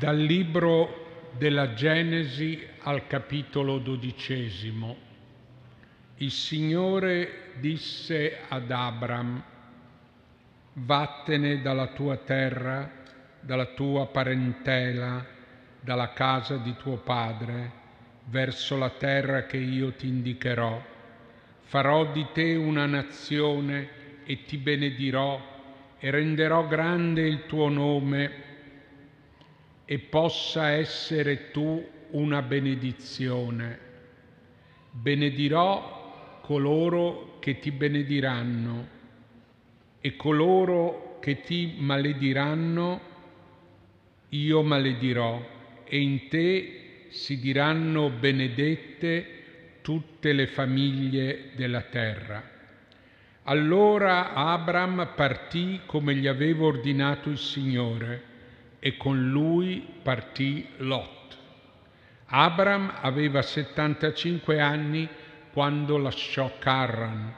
Dal libro della Genesi al capitolo dodicesimo. Il Signore disse ad Abram, vattene dalla tua terra, dalla tua parentela, dalla casa di tuo padre, verso la terra che io ti indicherò. Farò di te una nazione e ti benedirò e renderò grande il tuo nome e possa essere tu una benedizione. Benedirò coloro che ti benediranno e coloro che ti malediranno io maledirò e in te si diranno benedette tutte le famiglie della terra. Allora Abram partì come gli aveva ordinato il Signore e con lui partì Lot. Abram aveva 75 anni quando lasciò Carran.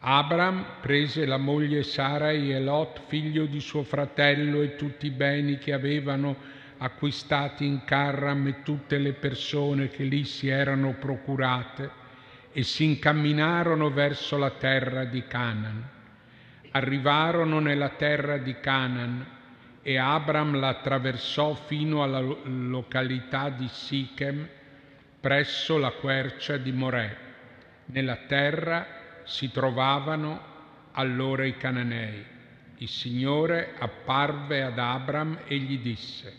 Abram prese la moglie Sarai e Lot, figlio di suo fratello, e tutti i beni che avevano acquistati in Carram e tutte le persone che lì si erano procurate, e si incamminarono verso la terra di Canaan. Arrivarono nella terra di Canaan e Abram la attraversò fino alla località di Sichem, presso la quercia di Morè. Nella terra si trovavano allora i cananei. Il Signore apparve ad Abram e gli disse,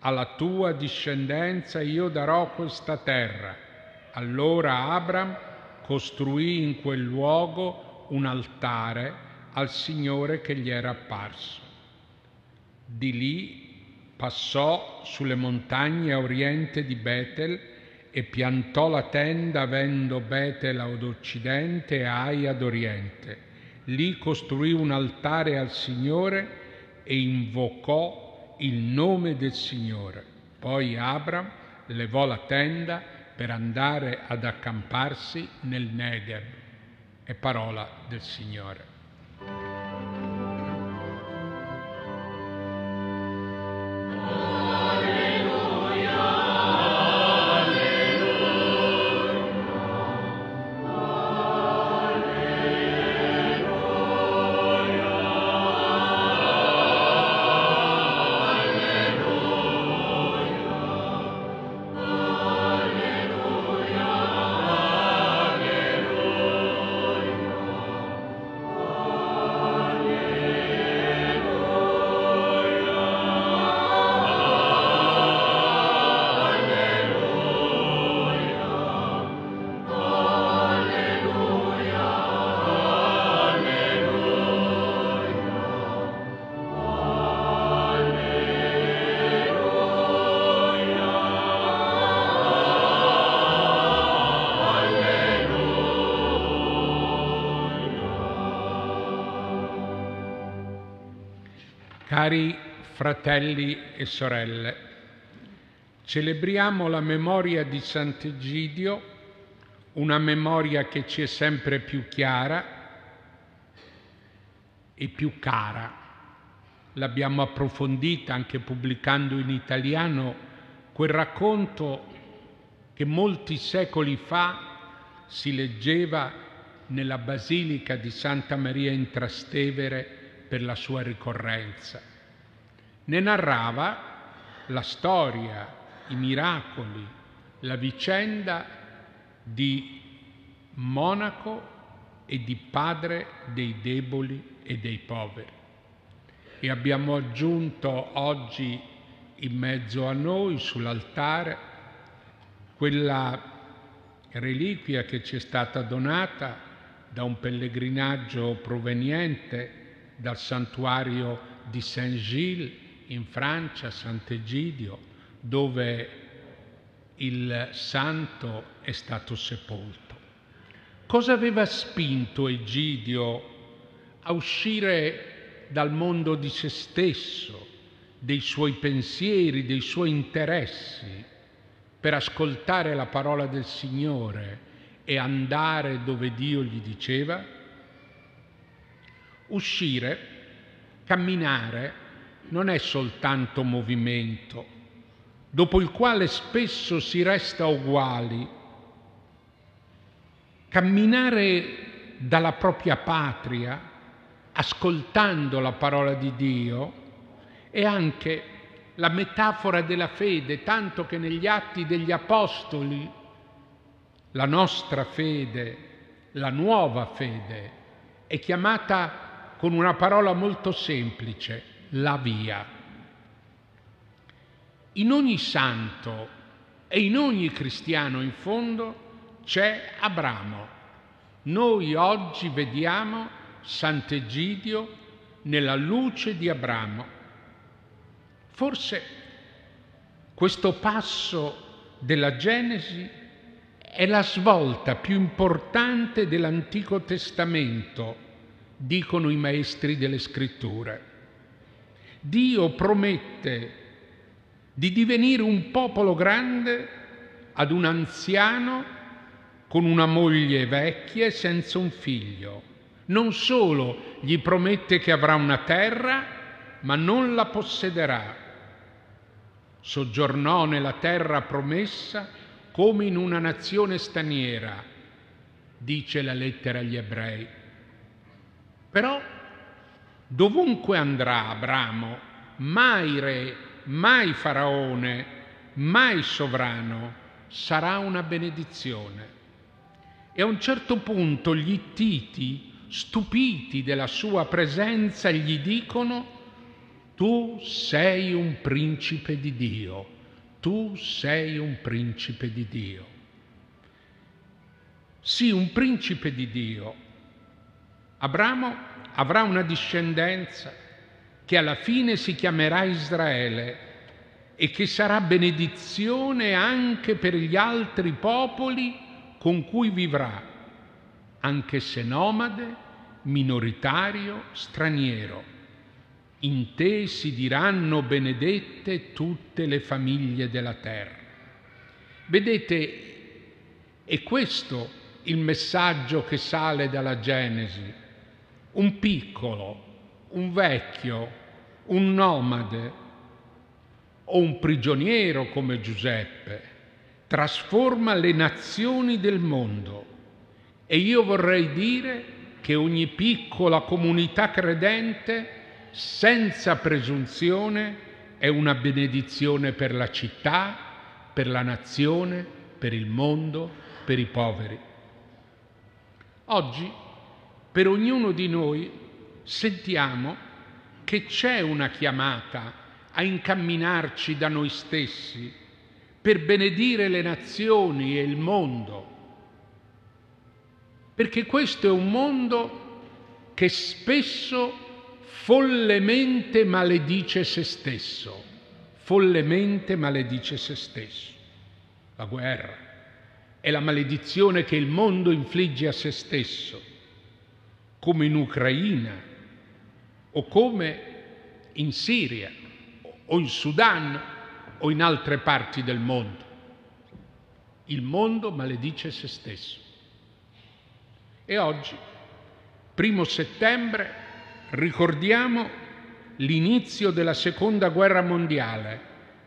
alla tua discendenza io darò questa terra. Allora Abram costruì in quel luogo un altare al Signore che gli era apparso. Di lì passò sulle montagne a oriente di Betel e piantò la tenda avendo Betel ad occidente e Ai ad oriente. Lì costruì un altare al Signore e invocò il nome del Signore. Poi Abram levò la tenda per andare ad accamparsi nel Negev. È parola del Signore. Cari fratelli e sorelle, celebriamo la memoria di Sant'Egidio, una memoria che ci è sempre più chiara e più cara. L'abbiamo approfondita anche pubblicando in italiano quel racconto che molti secoli fa si leggeva nella Basilica di Santa Maria in Trastevere per la sua ricorrenza. Ne narrava la storia, i miracoli, la vicenda di monaco e di padre dei deboli e dei poveri. E abbiamo aggiunto oggi in mezzo a noi sull'altare quella reliquia che ci è stata donata da un pellegrinaggio proveniente dal santuario di Saint-Gilles in Francia, Sant'Egidio, dove il santo è stato sepolto. Cosa aveva spinto Egidio a uscire dal mondo di se stesso, dei suoi pensieri, dei suoi interessi, per ascoltare la parola del Signore e andare dove Dio gli diceva? Uscire, camminare, non è soltanto movimento, dopo il quale spesso si resta uguali, camminare dalla propria patria, ascoltando la parola di Dio, è anche la metafora della fede, tanto che negli atti degli Apostoli la nostra fede, la nuova fede, è chiamata con una parola molto semplice, la via. In ogni santo e in ogni cristiano in fondo c'è Abramo. Noi oggi vediamo Sant'Egidio nella luce di Abramo. Forse questo passo della Genesi è la svolta più importante dell'Antico Testamento, dicono i maestri delle scritture. Dio promette di divenire un popolo grande ad un anziano con una moglie vecchia e senza un figlio. Non solo gli promette che avrà una terra, ma non la possederà. Soggiornò nella terra promessa come in una nazione straniera, dice la lettera agli ebrei. Però dovunque andrà Abramo, mai re, mai faraone, mai sovrano, sarà una benedizione. E a un certo punto gli Ittiti, stupiti della sua presenza, gli dicono, tu sei un principe di Dio tu sei un principe di Dio. Sì, un principe di Dio. Abramo avrà una discendenza che alla fine si chiamerà Israele e che sarà benedizione anche per gli altri popoli con cui vivrà, anche se nomade, minoritario, straniero in te si diranno benedette tutte le famiglie della terra. Vedete, è questo il messaggio che sale dalla Genesi. Un piccolo, un vecchio, un nomade o un prigioniero come Giuseppe trasforma le nazioni del mondo. E io vorrei dire che ogni piccola comunità credente senza presunzione è una benedizione per la città, per la nazione, per il mondo, per i poveri. Oggi per ognuno di noi sentiamo che c'è una chiamata a incamminarci da noi stessi per benedire le nazioni e il mondo, perché questo è un mondo che spesso follemente maledice se stesso, follemente maledice se stesso. La guerra è la maledizione che il mondo infligge a se stesso, come in Ucraina o come in Siria o in Sudan o in altre parti del mondo. Il mondo maledice se stesso. E oggi, primo settembre, ricordiamo l'inizio della seconda guerra mondiale,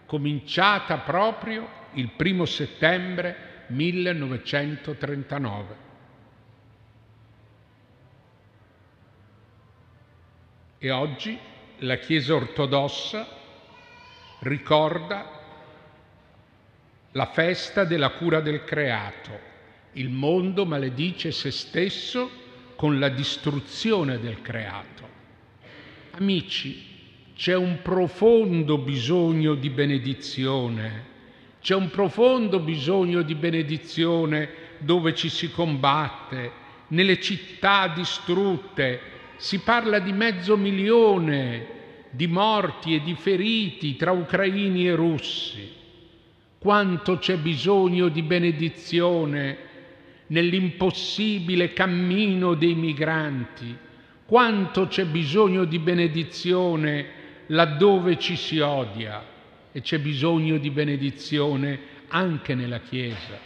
cominciata proprio il primo settembre 1939. E oggi la Chiesa ortodossa ricorda la festa della cura del creato. Il mondo maledice se stesso con la distruzione del creato. Amici, c'è un profondo bisogno di benedizione, c'è un profondo bisogno di benedizione dove ci si combatte, nelle città distrutte, si parla di mezzo milione di morti e di feriti tra ucraini e russi. Quanto c'è bisogno di benedizione nell'impossibile cammino dei migranti? Quanto c'è bisogno di benedizione laddove ci si odia? E c'è bisogno di benedizione anche nella Chiesa.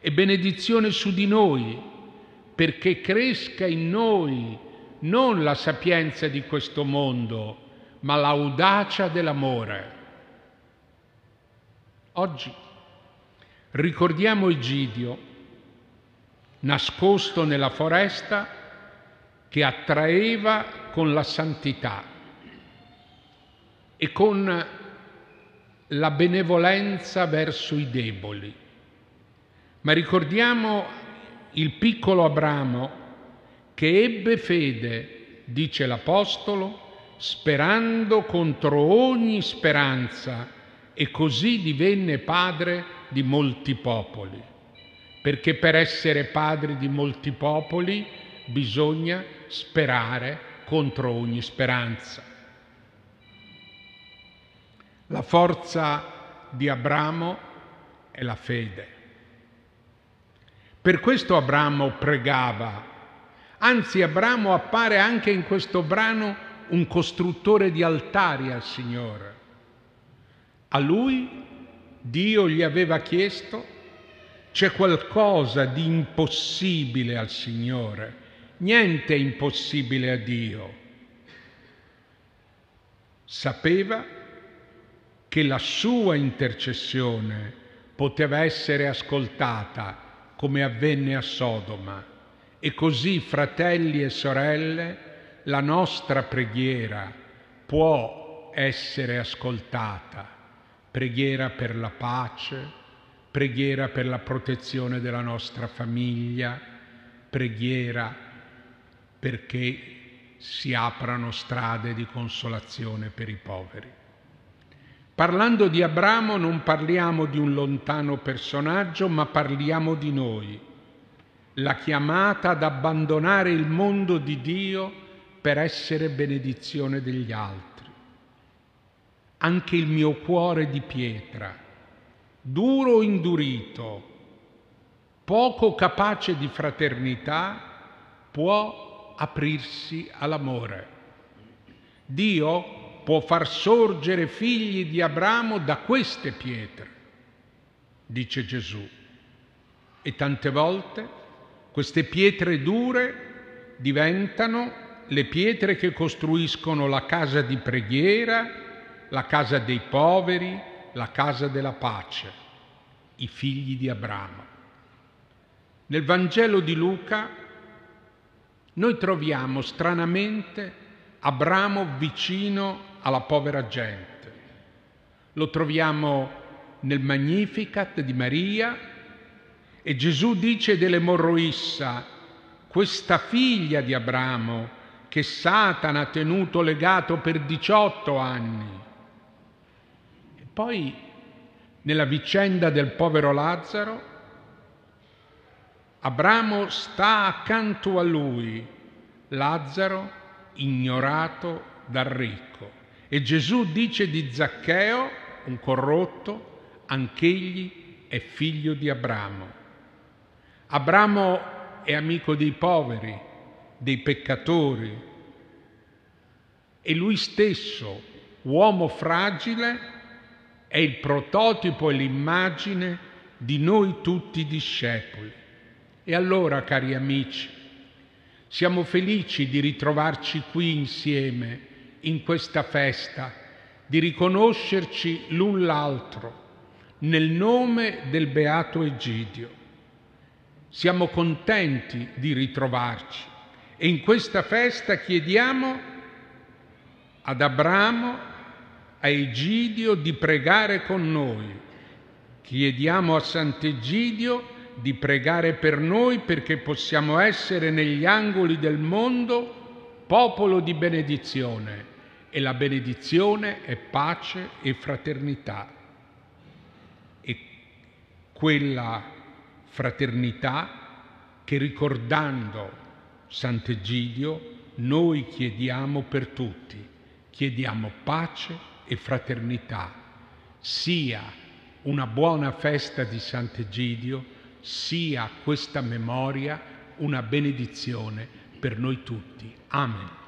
E benedizione su di noi perché cresca in noi non la sapienza di questo mondo, ma l'audacia dell'amore. Oggi ricordiamo Egidio, nascosto nella foresta, che attraeva con la santità e con la benevolenza verso i deboli. Ma ricordiamo il piccolo Abramo che ebbe fede, dice l'Apostolo, sperando contro ogni speranza e così divenne padre di molti popoli. Perché per essere padre di molti popoli bisogna sperare contro ogni speranza. La forza di Abramo è la fede. Per questo Abramo pregava. Anzi, Abramo appare anche in questo brano un costruttore di altari al Signore. A lui Dio gli aveva chiesto, c'è qualcosa di impossibile al Signore, niente è impossibile a Dio. Sapeva che la sua intercessione poteva essere ascoltata come avvenne a Sodoma e così, fratelli e sorelle, la nostra preghiera può essere ascoltata. Preghiera per la pace, preghiera per la protezione della nostra famiglia, preghiera perché si aprano strade di consolazione per i poveri. Parlando di Abramo non parliamo di un lontano personaggio, ma parliamo di noi, la chiamata ad abbandonare il mondo di Dio per essere benedizione degli altri. Anche il mio cuore di pietra, duro o indurito, poco capace di fraternità, può aprirsi all'amore. Dio può far sorgere figli di Abramo da queste pietre, dice Gesù. E tante volte queste pietre dure diventano le pietre che costruiscono la casa di preghiera, la casa dei poveri, la casa della pace, i figli di Abramo. Nel Vangelo di Luca noi troviamo stranamente Abramo vicino alla povera gente. Lo troviamo nel Magnificat di Maria e Gesù dice dell'emorroissa, questa figlia di Abramo che Satana ha tenuto legato per 18 anni. E poi nella vicenda del povero Lazzaro, Abramo sta accanto a lui, Lazzaro ignorato dal ricco. E Gesù dice di Zaccheo, un corrotto, anch'egli è figlio di Abramo. Abramo è amico dei poveri, dei peccatori e lui stesso, uomo fragile, è il prototipo e l'immagine di noi tutti discepoli. E allora, cari amici, siamo felici di ritrovarci qui insieme in questa festa, di riconoscerci l'un l'altro nel nome del Beato Egidio. Siamo contenti di ritrovarci e in questa festa chiediamo ad Abramo, a Egidio di pregare con noi. Chiediamo a Sant'Egidio di pregare per noi perché possiamo essere negli angoli del mondo popolo di benedizione e la benedizione è pace e fraternità. E quella fraternità che ricordando Sant'Egidio noi chiediamo per tutti, chiediamo pace e fraternità, sia una buona festa di Sant'Egidio, sia questa memoria una benedizione per noi tutti. Amen.